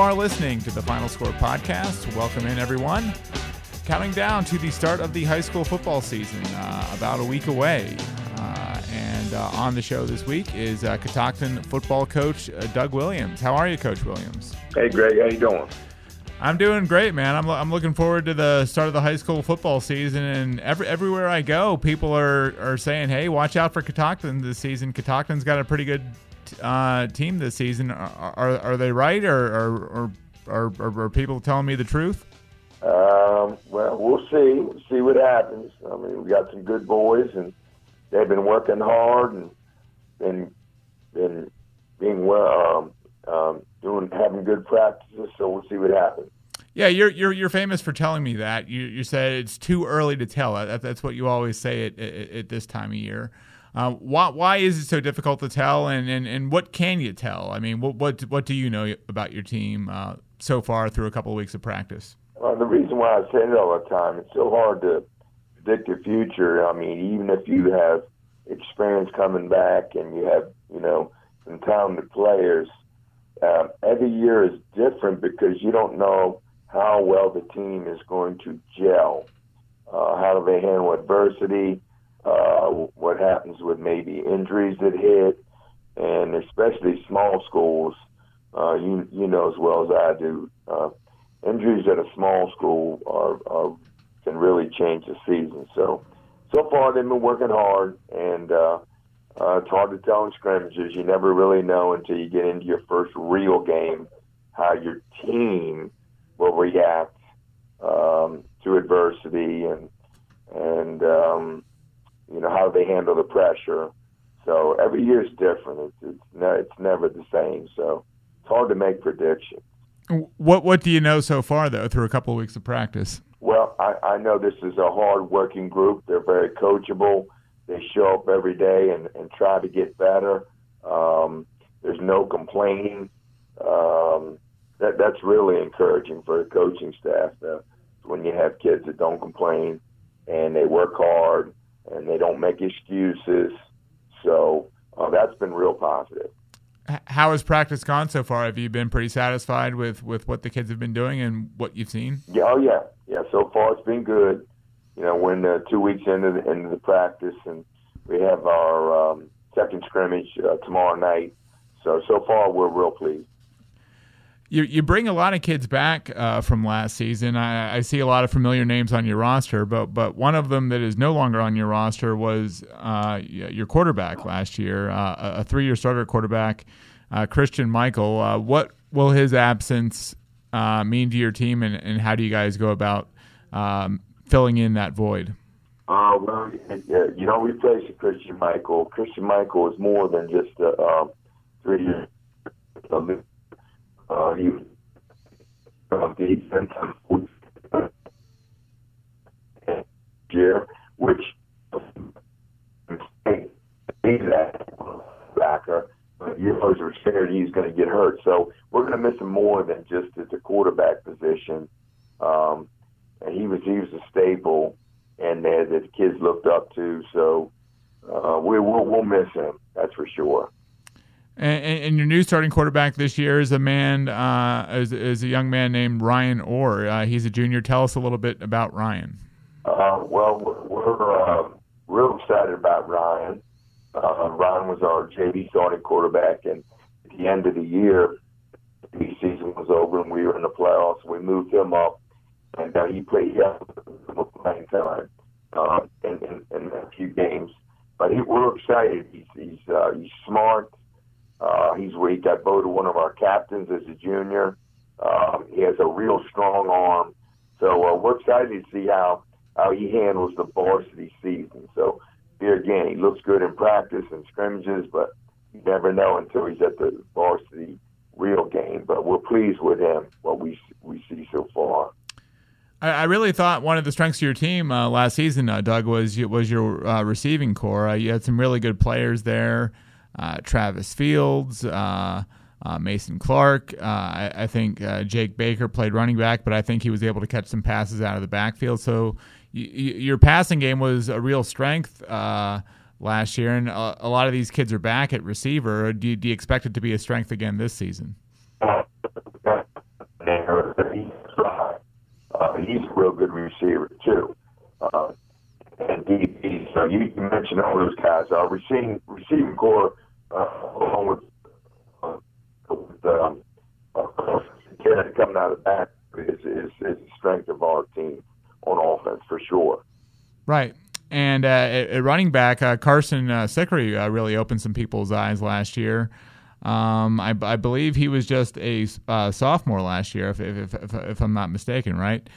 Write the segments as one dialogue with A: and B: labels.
A: You are listening to the Final Score podcast. Welcome in, everyone. Counting down to the start of the high school football season, uh, about a week away. Uh, and uh, on the show this week is uh, Catoctin football coach uh, Doug Williams. How are you, Coach Williams?
B: Hey, Greg. How you doing?
A: I'm doing great, man. I'm, I'm looking forward to the start of the high school football season, and every, everywhere I go, people are, are saying, "Hey, watch out for Catoctin this season. Catoctin's got a pretty good uh, team this season. Are, are, are they right, or or, or, or are people telling me the truth?
B: Um, well, we'll see. We'll see what happens. I mean, we got some good boys, and they've been working hard and been been being well, um, um, doing having good practices. So we'll see what happens.
A: Yeah, you're you're you're famous for telling me that. You you said it's too early to tell. That, that's what you always say at, at, at this time of year. Uh, why why is it so difficult to tell, and, and, and what can you tell? I mean, what what what do you know about your team uh, so far through a couple of weeks of practice?
B: Well, the reason why I say it all the time, it's so hard to predict the future. I mean, even if you have experience coming back and you have you know some talented players, uh, every year is different because you don't know how well the team is going to gel. Uh, how do they handle adversity? Uh, what happens with maybe injuries that hit, and especially small schools. Uh, you you know as well as I do, uh, injuries at a small school are, are can really change the season. So so far they've been working hard, and uh, uh, it's hard to tell in scrimmages. You never really know until you get into your first real game how your team will react um, to adversity and and um, you know, how they handle the pressure. So every year is different. It's it's, ne- it's never the same. So it's hard to make predictions.
A: What what do you know so far though through a couple of weeks of practice?
B: Well, I, I know this is a hard working group. They're very coachable. They show up every day and, and try to get better. Um, there's no complaining. Um, that that's really encouraging for the coaching staff. Uh, when you have kids that don't complain and they work hard and they don't make excuses. So uh, that's been real positive.
A: How has practice gone so far? Have you been pretty satisfied with, with what the kids have been doing and what you've seen?
B: Yeah, oh yeah, yeah. So far it's been good. You know, we're in the two weeks into the, into the practice, and we have our um, second scrimmage uh, tomorrow night. So so far we're real pleased
A: you you bring a lot of kids back uh, from last season. I, I, see a lot of familiar names on your roster, but but one of them that is no longer on your roster was uh, your quarterback last year, uh, a three year starter quarterback, uh, Christian Michael. Uh, what will his absence uh, mean to your team, and, and how do you guys go about um, filling in that void?
B: Uh, well, you know, we replacing Christian Michael. Christian Michael is more than just a three year uh, he was uh, defense year, which he's that backer. But Euros are scared he's going to get hurt, so we're going to miss him more than just at the quarterback position. Um, and he was he was a staple, and that the kids looked up to. So uh, we will we'll miss him. That's for sure.
A: And, and, your new starting quarterback this year is a man, uh, is, is a young man named Ryan Orr. Uh, he's a junior. Tell us a little bit about Ryan.
B: Uh, well, we're uh, real excited about Ryan. Uh, Ryan was our JV starting quarterback, and at the end of the year, the season was over and we were in the playoffs. We moved him up, and he played yeah, playing time uh, in, in, in a few games. But he, we're excited. He's he's, uh, he's smart. Uh, he's he got voted one of our captains as a junior. Um, he has a real strong arm, so uh, we're excited to see how how he handles the varsity season. So here again, he looks good in practice and scrimmages, but you never know until he's at the varsity real game. But we're pleased with him what we we see so far.
A: I, really thought one of the strengths of your team uh, last season, uh, Doug, was was your uh, receiving corps. Uh, you had some really good players there Travis Fields, uh, uh, Mason Clark. Uh, I, I, think uh, Jake Baker played running back, but I think he was able to catch some passes out of the backfield. So y- y- your passing game was a real strength uh, last year, and a, a, lot of these kids are back at receiver. Do you, do you expect it to be a strength again this season?
B: uh, he's a real good receiver too. Uh. So you, you mentioned all those guys. Our receiving receiving corps, uh, along with uh, with um, uh, coming out of the back, is, is is the strength of our team on offense for sure.
A: Right. And uh, at, running back, uh, Carson uh, Sickery uh, really opened some people's eyes last year. Um, I, I, believe he was just a uh, sophomore last year, if, if, if, if, I'm not mistaken, right?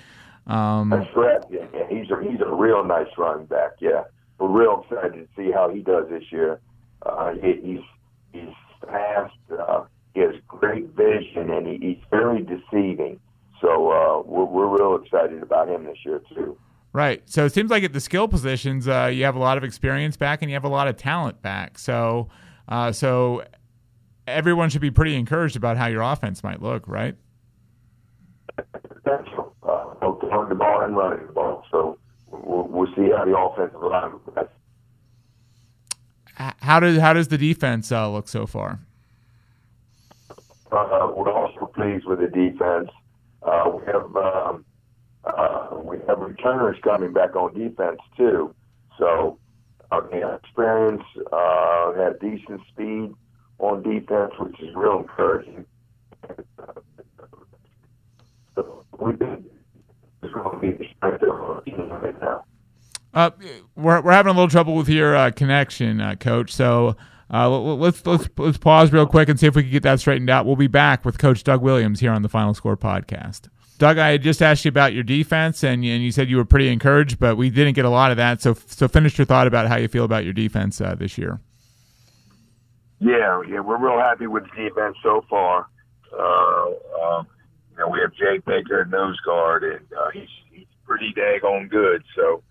B: Um, That's correct. Yeah, yeah, he's a he's a real nice running back. Yeah, we're real excited to see how he does this year. Uh, he, he's he's fast. Uh, he has great vision, and he, he's very deceiving. So uh, we're we're real excited about him this year too.
A: Right. So it seems like at the skill positions, uh, you have a lot of experience back, and you have a lot of talent back. So, uh, so everyone should be pretty encouraged about how your offense might look, right?
B: Potential. Uh, throwing the ball and running the ball. So we'll, we'll see how the offensive line.
A: How does how does the defense uh, look so far?
B: Uh, we're also pleased with the defense. Uh, we have um, uh, we have returners coming back on defense too. So uh, they have experience, uh, have decent speed on defense, which is real encouraging. So we think it's going to be the strength of our team right now. Uh,
A: we're we're having a little trouble with your uh, connection, uh, Coach. So uh, let's let's let's pause real quick and see if we can get that straightened out. We'll be back with Coach Doug Williams here on the Final Score podcast. Doug, I just asked you about your defense, and and you said you were pretty encouraged, but we didn't get a lot of that. So so finish your thought about how you feel about your defense uh, this year.
B: Yeah, yeah, we're real happy with the defense so far. Uh, uh, you know, we have Jake Baker at nose guard, and he's he's pretty daggone good. So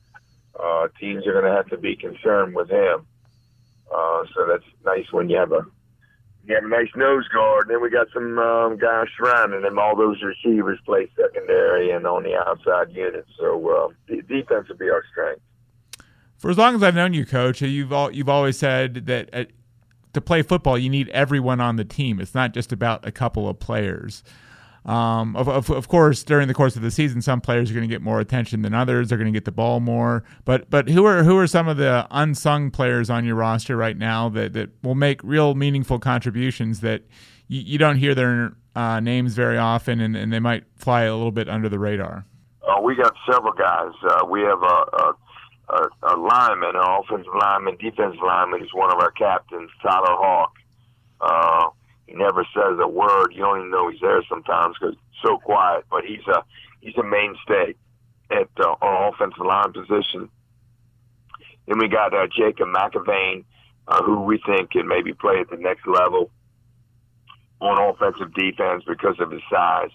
B: uh, teams are going to have to be concerned with him. Uh, so that's nice when you have a you have a nice nose guard. Then we got some um, guys surrounding him. All those receivers play secondary and on the outside unit. So uh, the defense will be our strength.
A: For as long as I've known you, Coach, you've all, you've always said that uh, to play football, you need everyone on the team. It's not just about a couple of players. Um, of, of, of, course, during the course of the season, some players are going to get more attention than others. They're going to get the ball more. But but who are who are some of the unsung players on your roster right now that, that will make real meaningful contributions that you, you don't hear their uh, names very often, and, and they might fly a little bit under the radar?
B: Uh, we got several guys. Uh, we have a, a a, a lineman, an offensive lineman, defensive lineman. He's one of our captains, Tyler Hawk. He never says a word. You don't even know he's there sometimes because so quiet. But he's a he's a mainstay at uh, our offensive line position. Then we got uh, Jacob McAvane, uh, who we think can maybe play at the next level on offensive defense because of his size.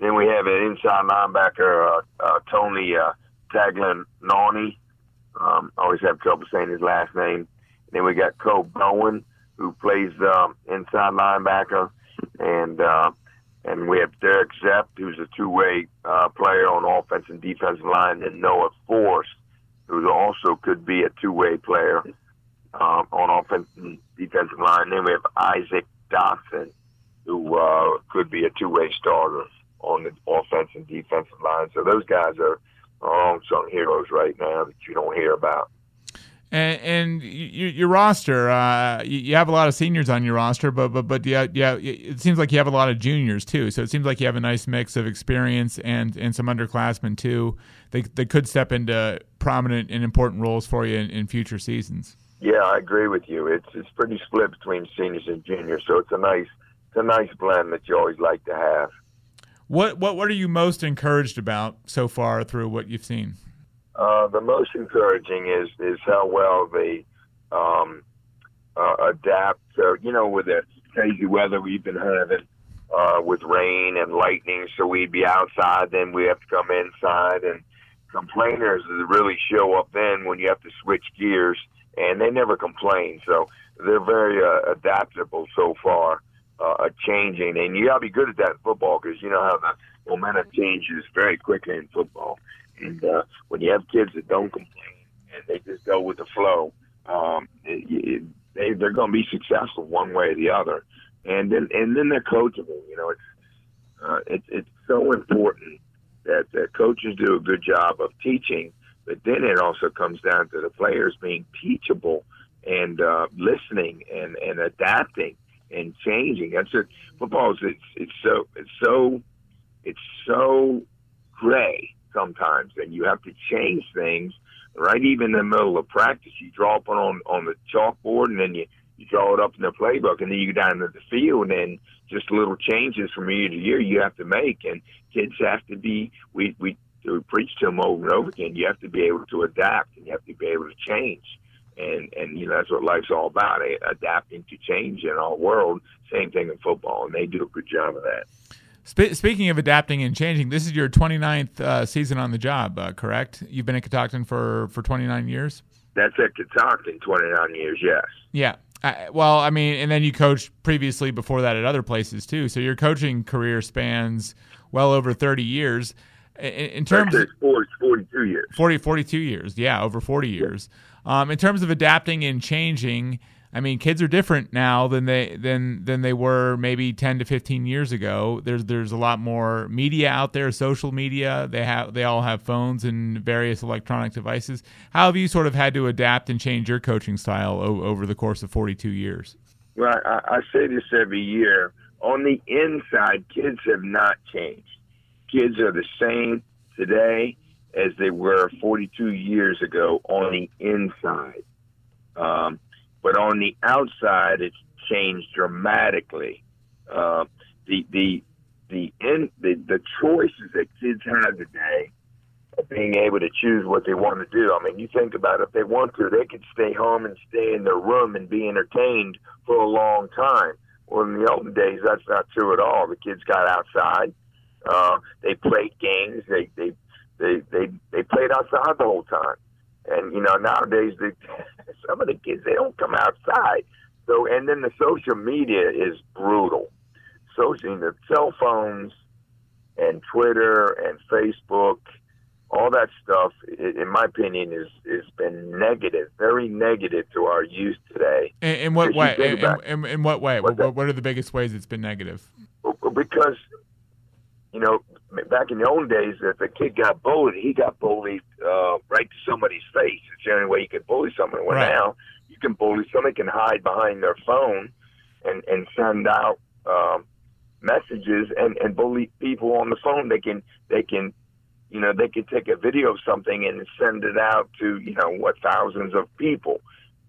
B: Then we have an inside linebacker, uh, uh, Tony uh, Taglianoni. Um, always have trouble saying his last name. Then we got Cole Bowen, who plays um, inside linebacker, and uh, and we have Derek Zepp, who's a two-way uh, player on offense and defensive line, and Noah Force, who also could be a two-way player um, on offense and defensive line. Then we have Isaac Dotson, who uh, could be a two-way starter on the offense and defensive line. So those guys are are unsung heroes right now that you don't hear about.
A: And, and you, your roster, uh, you have a lot of seniors on your roster, but but but yeah, yeah, it seems like you have a lot of juniors too. So it seems like you have a nice mix of experience and and some underclassmen too. They they could step into prominent and important roles for you in, in future seasons.
B: Yeah, I agree with you. It's it's pretty split between seniors and juniors, so it's a nice it's a nice blend that you always like to have.
A: What what what are you most encouraged about so far through what you've seen?
B: Uh, the most encouraging is is how well they um, uh, adapt. So you know, with the crazy weather we've been having uh, with rain and lightning, so we'd be outside, then we have to come inside, and complainers really show up then when you have to switch gears, and they never complain. So they're very uh, adaptable so far, uh, changing, and you got to be good at that in football because you know how the momentum changes very quickly in football. And uh, when you have kids that don't complain and they just go with the flow, um, it, it, they they're going to be successful one way or the other. And then and then they're coachable. You know, it's uh, it, it's so important that the coaches do a good job of teaching, but then it also comes down to the players being teachable and uh, listening and, and adapting and changing. That's it. Football is it's it's so it's so it's so gray sometimes, and you have to change things. Right, even in the middle of practice, you draw up on on the chalkboard, and then you you draw it up in the playbook, and then you go down to the field, and just little changes from year to year you have to make, and kids have to be. We we, we preach to them over and over again. You have to be able to adapt, and you have to be able to change and and you know that's what life's all about eh, adapting to change in our world same thing in football and they do a good job of that
A: Sp- speaking of adapting and changing this is your 29th uh, season on the job uh, correct? You've been at catoctin for for 29 years?
B: That's at catoctin 29 years yes.
A: Yeah. Uh, well i mean and then you coached previously before that at other places too. So your coaching career spans well over 30 years. In, in terms
B: of 40, 42 years.
A: 40 42 years. Yeah over 40 years. Yeah. Um, in terms of adapting and changing, I mean, kids are different now than they than than they were maybe ten to fifteen years ago. There's there's a lot more media out there, social media. They have they all have phones and various electronic devices. How have you sort of had to adapt and change your coaching style o- over the course of 42 years?
B: Well, I, I say this every year. On the inside, kids have not changed. Kids are the same today as they were 42 years ago on the inside. Um, but on the outside, it's changed dramatically. Uh, the the the, in, the the choices that kids have today of being able to choose what they want to do. I mean, you think about it, if they want to, they could stay home and stay in their room and be entertained for a long time. Well, in the olden days, that's not true at all. The kids got outside. Uh, they played games. They they they they they played outside the whole time, and you know nowadays the, some of the kids they don't come outside. So and then the social media is brutal. Social, the cell phones and Twitter and Facebook, all that stuff, in my opinion, is has been negative, very negative to our youth today.
A: In, in what way? In, in, in, what way? What, what, are the biggest ways it's been negative?
B: Because you know, back in the old days, if a kid got bullied, he got bullied uh, right to somebody's face. It's the only way you could bully someone. Well, right. now you can bully somebody can hide behind their phone and and send out um, messages and and bully people on the phone. They can they can you know they can take a video of something and send it out to you know what thousands of people,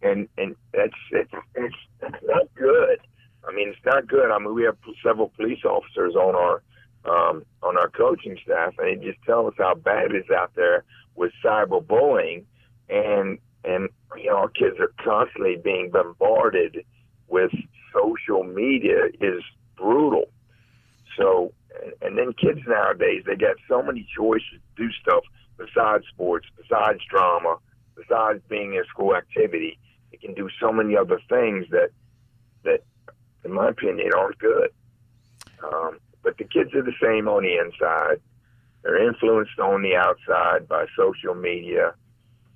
B: and and that's it's it's, it's not good. I mean, it's not good. I mean, we have several police officers on our um, on our coaching staff, and they just tell us how bad it is out there with cyberbullying, and and you know our kids are constantly being bombarded with social media is brutal. So, and then kids nowadays they got so many choices to do stuff besides sports, besides drama, besides being in school activity. They can do so many other things that that, in my opinion, aren't good. Um, but the kids are the same on the inside. They're influenced on the outside by social media,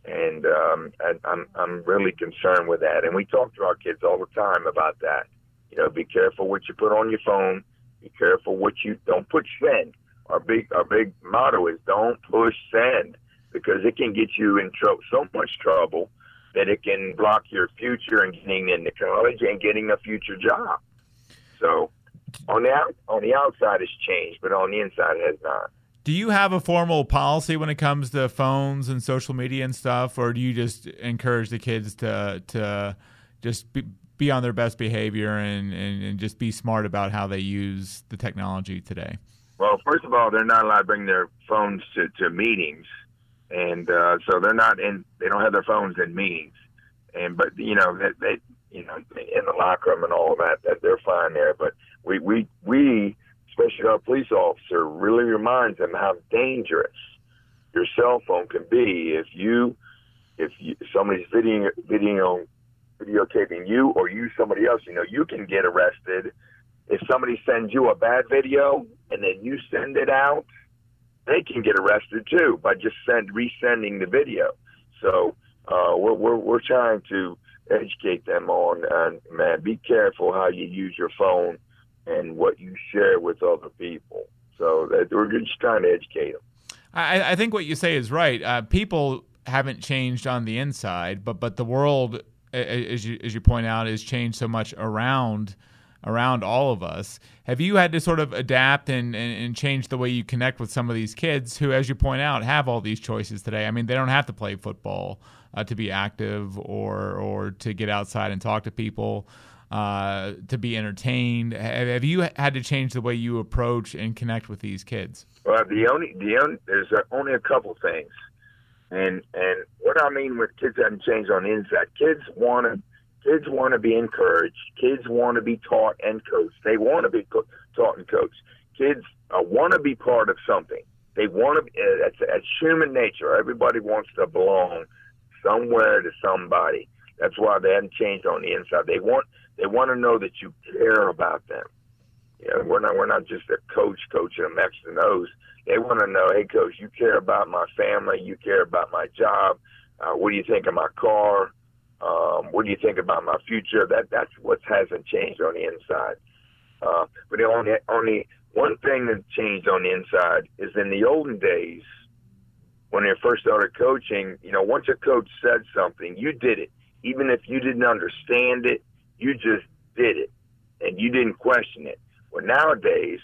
B: and um, I, I'm I'm really concerned with that. And we talk to our kids all the time about that. You know, be careful what you put on your phone. Be careful what you don't push send. Our big our big motto is don't push send because it can get you in tro- so much trouble that it can block your future and getting into college and getting a future job. So on the out, on the outside it's changed, but on the inside it has not.
A: Do you have a formal policy when it comes to phones and social media and stuff, or do you just encourage the kids to to just be, be on their best behavior and, and, and just be smart about how they use the technology today?
B: Well, first of all, they're not allowed to bring their phones to, to meetings, and uh, so they're not in. They don't have their phones in meetings, and but you know they, they you know in the locker room and all of that that they're fine there, but we we we especially our police officer really reminds them how dangerous your cell phone can be if you if you, somebody's video video videotaping you or you somebody else. You know you can get arrested. If somebody sends you a bad video and then you send it out they can get arrested too by just send resending the video. So uh, we're, we're we're trying to educate them on uh, man be careful how you use your phone and what you share with other people. So that we're just trying to educate them.
A: I, I think what you say is right. Uh, people haven't changed on the inside, but but the world, as you as you point out, has changed so much around around all of us. Have you had to sort of adapt and, and, and, change the way you connect with some of these kids who, as you point out, have all these choices today? I mean, they don't have to play football uh, to be active or or to get outside and talk to people. Uh, to be entertained, have, you had to change the way you approach and connect with these kids?
B: Well, the only the only there's only a couple things, and and what I mean with kids haven't changed on the inside. Kids want to kids want to be encouraged. Kids want to be taught and coached. They want to be co- taught and coached. Kids uh, want to be part of something. They want to. Uh, that's, that's human nature. Everybody wants to belong somewhere to somebody. That's why they haven't changed on the inside. They want they want to know that you care about them. You know, we're not we're not just a coach coaching them X and O's. They want to know, hey, coach, you care about my family. You care about my job. Uh, what do you think of my car? Um, what do you think about my future? That that's what hasn't changed on the inside. Uh, but the only only one thing that changed on the inside is in the olden days when they first started coaching. You know, once a coach said something, you did it, even if you didn't understand it. You just did it, and you didn't question it. Well, nowadays,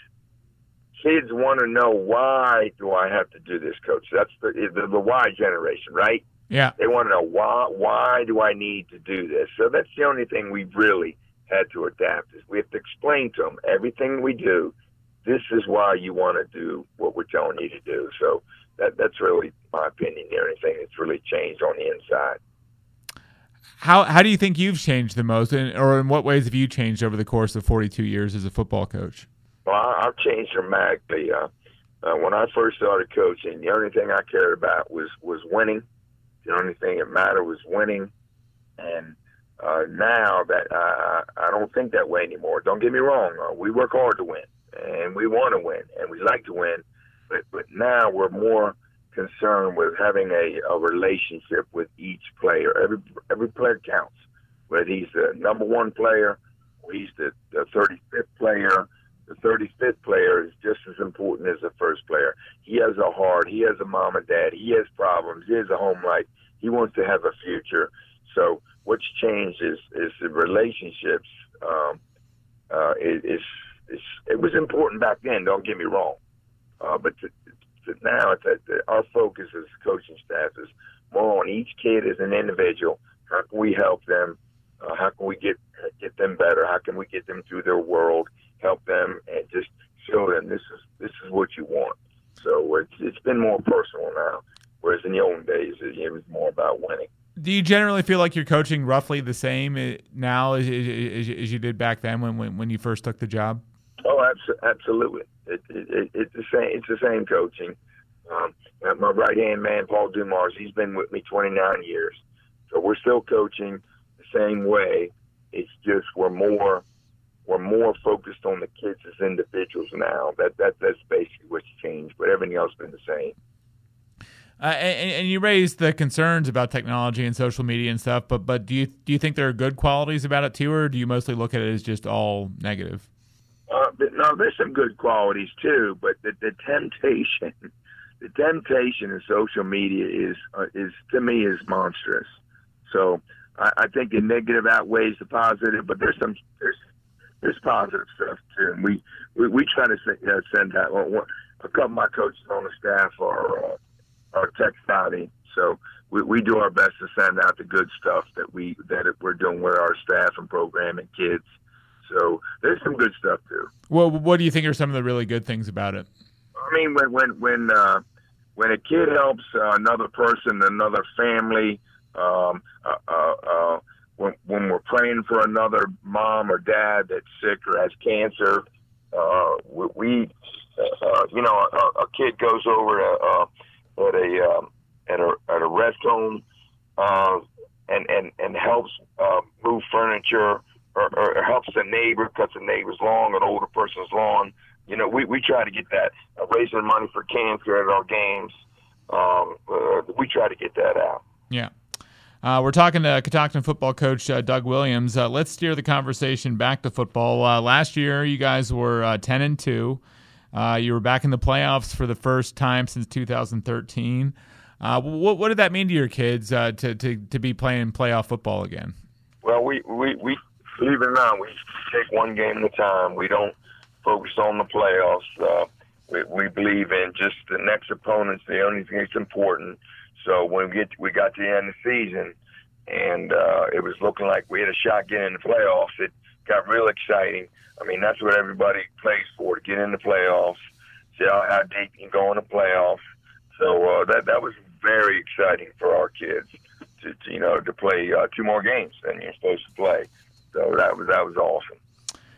B: kids want to know why do I have to do this, coach? That's the the, the why generation, right?
A: Yeah.
B: They want to know why why do I need to do this? So that's the only thing we've really had to adapt is we have to explain to them everything we do. This is why you want to do what we're telling you to do. So that that's really my opinion. The only thing that's really changed on the inside.
A: How how do you think you've changed the most, and, or in what ways have you changed over the course of 42 years as a football coach?
B: Well, I've changed dramatically. Uh, uh, when I first started coaching, the only thing I cared about was was winning. The only thing that mattered was winning, and uh, now that I, I don't think that way anymore. Don't get me wrong. Uh, we work hard to win, and we want to win, and we like to win. But but now we're more concerned with having a, a relationship with each player. Every every player counts. Whether he's the number one player or he's the, the 35th player, the 35th player is just as important as the first player. He has a heart. He has a mom and dad. He has problems. He has a home life. He wants to have a future. So what's changed is, is the relationships. Um, uh, it, it's, it's, it was important back then. Don't get me wrong. Uh, but to now, it's that our focus as coaching staff is more on each kid as an individual. How can we help them? Uh, how can we get get them better? How can we get them through their world? help them, and just show them this is this is what you want. So it's it's been more personal now, whereas in the old days it, it was more about winning.
A: Do you generally feel like you're coaching roughly the same eh, now as, as, as you did back then when, when when you first took the job?
B: Absolutely. It, it, it, it's the same. It's the same coaching. Um, my right hand man, Paul Dumars, he's been with me 29 years, so we're still coaching the same way. It's just we're more we're more focused on the kids as individuals now. That that that's basically what's changed, but everything else has been the same.
A: Uh, and, and, you raised the concerns about technology and social media and stuff, but but do you do you think there are good qualities about it too, or do you mostly look at it as just all negative?
B: Uh, no, there's some good qualities too, but the, the temptation, the temptation in social media is uh, is to me is monstrous. So I, I think the negative outweighs the positive, but there's some there's there's positive stuff too. And we, we, we try to send, uh, send out well, a couple of my coaches on the staff are uh, are tech savvy, so we, we do our best to send out the good stuff that we that we're doing with our staff and programming kids. So there's some good stuff too.
A: Well, what do you think are some of the really good things about it?
B: I mean, when when when uh, when a kid helps uh, another person, another family, um, uh, uh, uh when, when we're praying for another mom or dad that's sick or has cancer, uh, we, uh, you know, a, a kid goes over to, uh, at a um, at a at a rest home uh, and and and helps uh, move furniture or, or helps the neighbor cuts the neighbor's lawn, an older person's lawn. You know, we we try to get that uh, raising money for cancer at our games. Um, uh, we try to get that out.
A: Yeah. Uh, we're talking to Catoctin football coach uh, Doug Williams. Uh, let's steer the conversation back to football. Uh, last year, you guys were uh, ten and two. Uh, you were back in the playoffs for the first time since 2013. what, what did that mean to your kids to, to to be playing playoff football again?
B: Well, we we, we believe it or not, we take one game at a time. We don't focus on the playoffs. we, we believe in just the next opponent's the only thing that's important so when we get we got to the end of the season, and uh, it was looking like we had a shot getting in the playoffs, it got real exciting. I mean, that's what everybody plays for to get in the playoffs, see how, how deep you can go in the playoffs. So uh, that that was very exciting for our kids to, to you know to play uh, two more games than you're supposed to play. So that was that was awesome.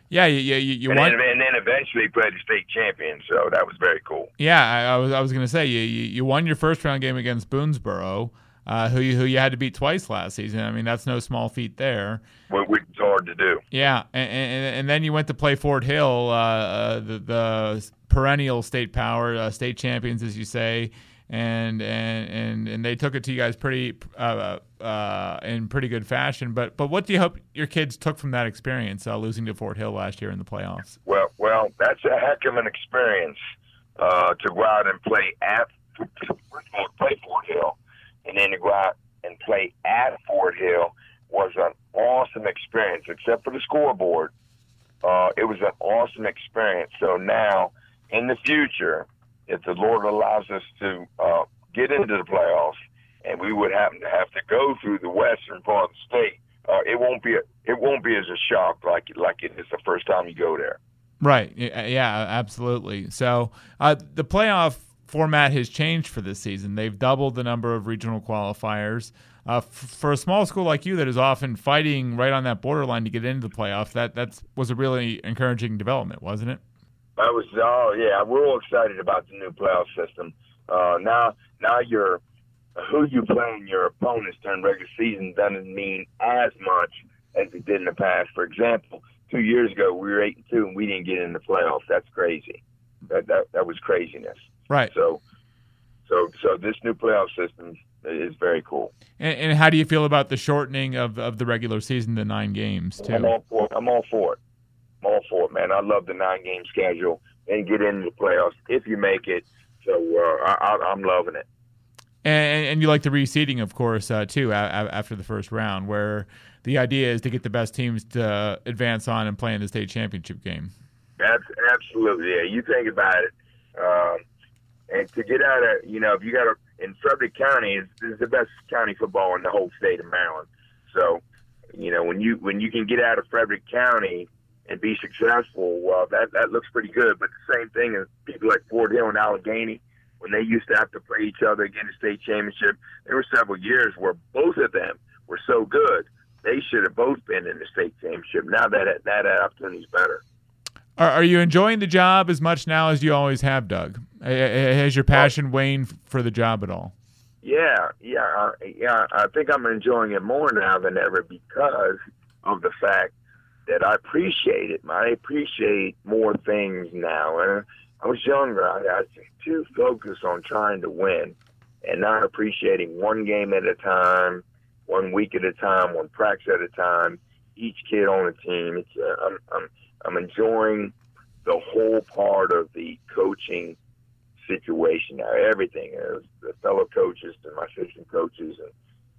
A: Yeah, you, you, you
B: and,
A: won.
B: Then, and then eventually played the state champion, so that was very cool.
A: Yeah, I, I was I was going to say you, you won your first round game against Boonsboro, uh, who you who you had to beat twice last season. I mean, that's no small feat there.
B: Well, it's hard to do.
A: Yeah, and, and, and then you went to play Fort Hill, uh, uh, the, the perennial state power, uh, state champions, as you say and and and and they took it to you guys pretty uh, uh, in pretty good fashion. But but what do you hope your kids took from that experience, uh, losing to Fort Hill last year in the playoffs?
B: Well, well, that's a heck of an experience uh, to go out and play at play Fort Hill, and then to go out and play at Fort Hill was an awesome experience. Except for the scoreboard, uh, it was an awesome experience. So now in the future if the Lord allows us to uh, get into the playoffs, and we would happen to have to go through the western part of the state, uh, it won't be a, it won't be as a shock like like it is the first time you go there.
A: Right. Yeah. Absolutely. So uh, the playoff format has changed for this season. They've doubled the number of regional qualifiers. Uh, f- for a small school like you that is often fighting right on that borderline to get into the playoffs, that that was a really encouraging development, wasn't it?
B: I was oh yeah, we're all excited about the new playoff system. Uh, now now your who you playing your opponents during regular season doesn't mean as much as it did in the past. For example, two years ago we were eight and two and we didn't get in the playoffs. That's crazy. That that that was craziness.
A: Right.
B: So so so this new playoff system is very cool.
A: And, and how do you feel about the shortening of, of the regular season to nine games too?
B: I'm all for I'm all for it all for it, man. I love the nine game schedule and get into the playoffs if you make it. So uh, I, am loving it.
A: And, and, you like the reseeding, of course, uh, too, after the first round, where the idea is to get the best teams to advance on and play in the state championship game.
B: Absolutely, yeah. You think about it, um, and to get out of, you know, if you got a in Frederick County is, is the best county football in the whole state of Maryland. So, you know, when you when you can get out of Frederick County and be successful, well, that that looks pretty good. But the same thing as people like Fort Hill and Allegany, when they used to have to play each other again in the state championship, there were several years where both of them were so good they should have both been in the state championship. Now that that opportunity is better.
A: Are, are you enjoying the job as much now as you always have, Doug? Has your passion waned for the job at all?
B: Yeah, yeah, yeah. I think I'm enjoying it more now than ever because of the fact that I appreciate it. I appreciate more things now. And I was younger. I got too focused on trying to win and not appreciating one game at a time, one week at a time, one practice at a time, each kid on the team. It's, uh, I'm, I'm, I'm enjoying the whole part of the coaching situation now. Everything, uh, the fellow coaches and my assistant coaches and,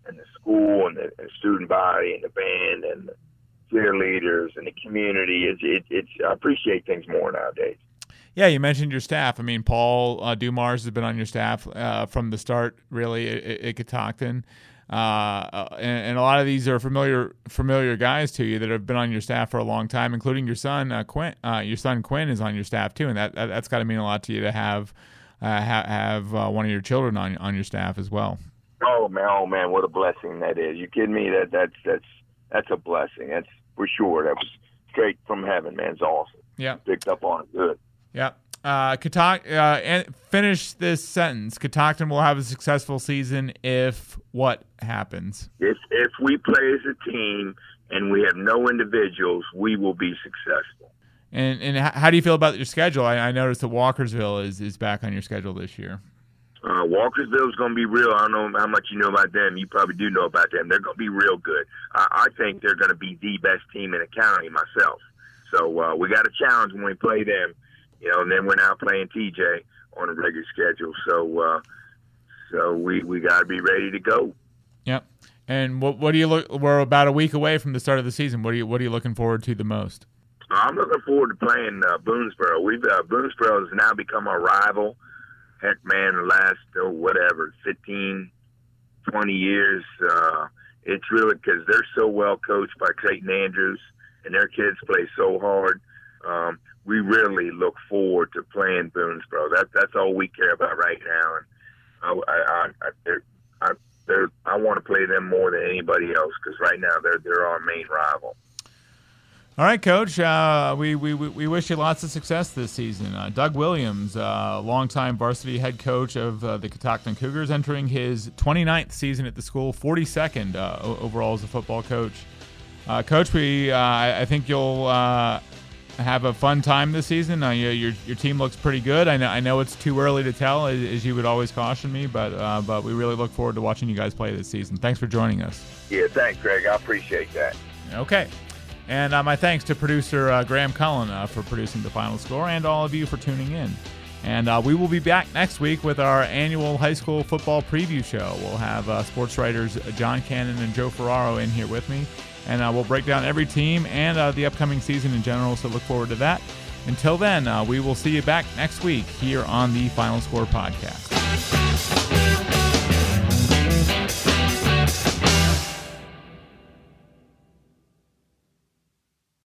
B: and the school and the, and student body and the band and the cheerleaders and the community. It's it, it's I appreciate things more nowadays.
A: Yeah, you mentioned your staff. I mean, Paul uh, Dumars has been on your staff uh, from the start, really, at, at Catoctin. Uh, uh, and, and, a lot of these are familiar familiar guys to you that have been on your staff for a long time, including your son uh, Quinn. Uh, your son Quinn is on your staff too, and that, that has got to mean a lot to you to have uh, ha- have uh, one of your children on on your staff as well.
B: Oh man, oh man, what a blessing that is! You kidding me? That that's that's that's a blessing. That's for sure. That was straight from heaven, man. It's awesome.
A: Yeah.
B: Picked up on it. Good.
A: Yeah. Uh, Katak, uh, and finish this sentence. Catoctin will have a successful season if what happens?
B: If if we play as a team and we have no individuals, we will be successful.
A: And and how do you feel about your schedule? I, I noticed that Walkersville is, is back on your schedule this year.
B: Uh, Walkersville's going to be real. I don't know how much you know about them. You probably do know about them. They're going to be real good. I, I think they're going to be the best team in the county myself. So uh, we got a challenge when we play them, you know. And then we're now playing TJ on a regular schedule. So uh, so we we got to be ready to go.
A: Yep. And what what do you look? We're about a week away from the start of the season. What are you what are you looking forward to the most?
B: I'm looking forward to playing uh, Boonsboro. We've uh, Boonsboro has now become our rival. Heck, man, last oh, whatever 15, 20 years, uh, it's really because they're so well coached by Clayton Andrews, and their kids play so hard. Um, we really look forward to playing Boonsboro. That that's all we care about right now, and I I I, I, I, I want to play them more than anybody else because right now they're they're our main rival.
A: All right, Coach. Uh, we, we, we wish you lots of success this season. Uh, Doug Williams, uh, longtime varsity head coach of uh, the Catoctin Cougars, entering his 29th season at the school, 42nd uh, overall as a football coach. Uh, coach, we uh, I think you'll have a fun time this season. your, your team looks pretty good. I know I know it's too early to tell, as, as you would always caution me, but but we really look forward to watching you guys play this season. Thanks for joining us.
B: Yeah, thanks, Greg. I appreciate that.
A: Okay. And uh, my thanks to producer uh, Graham Cullen uh, for producing the final score and all of you for tuning in. And uh, we will be back next week with our annual high school football preview show. We'll have uh, sports writers John Cannon and Joe Ferraro in here with me. And uh, we'll break down every team and the upcoming season in general, so look forward to that. Until then, we will see you back next week here on the Final Score Podcast.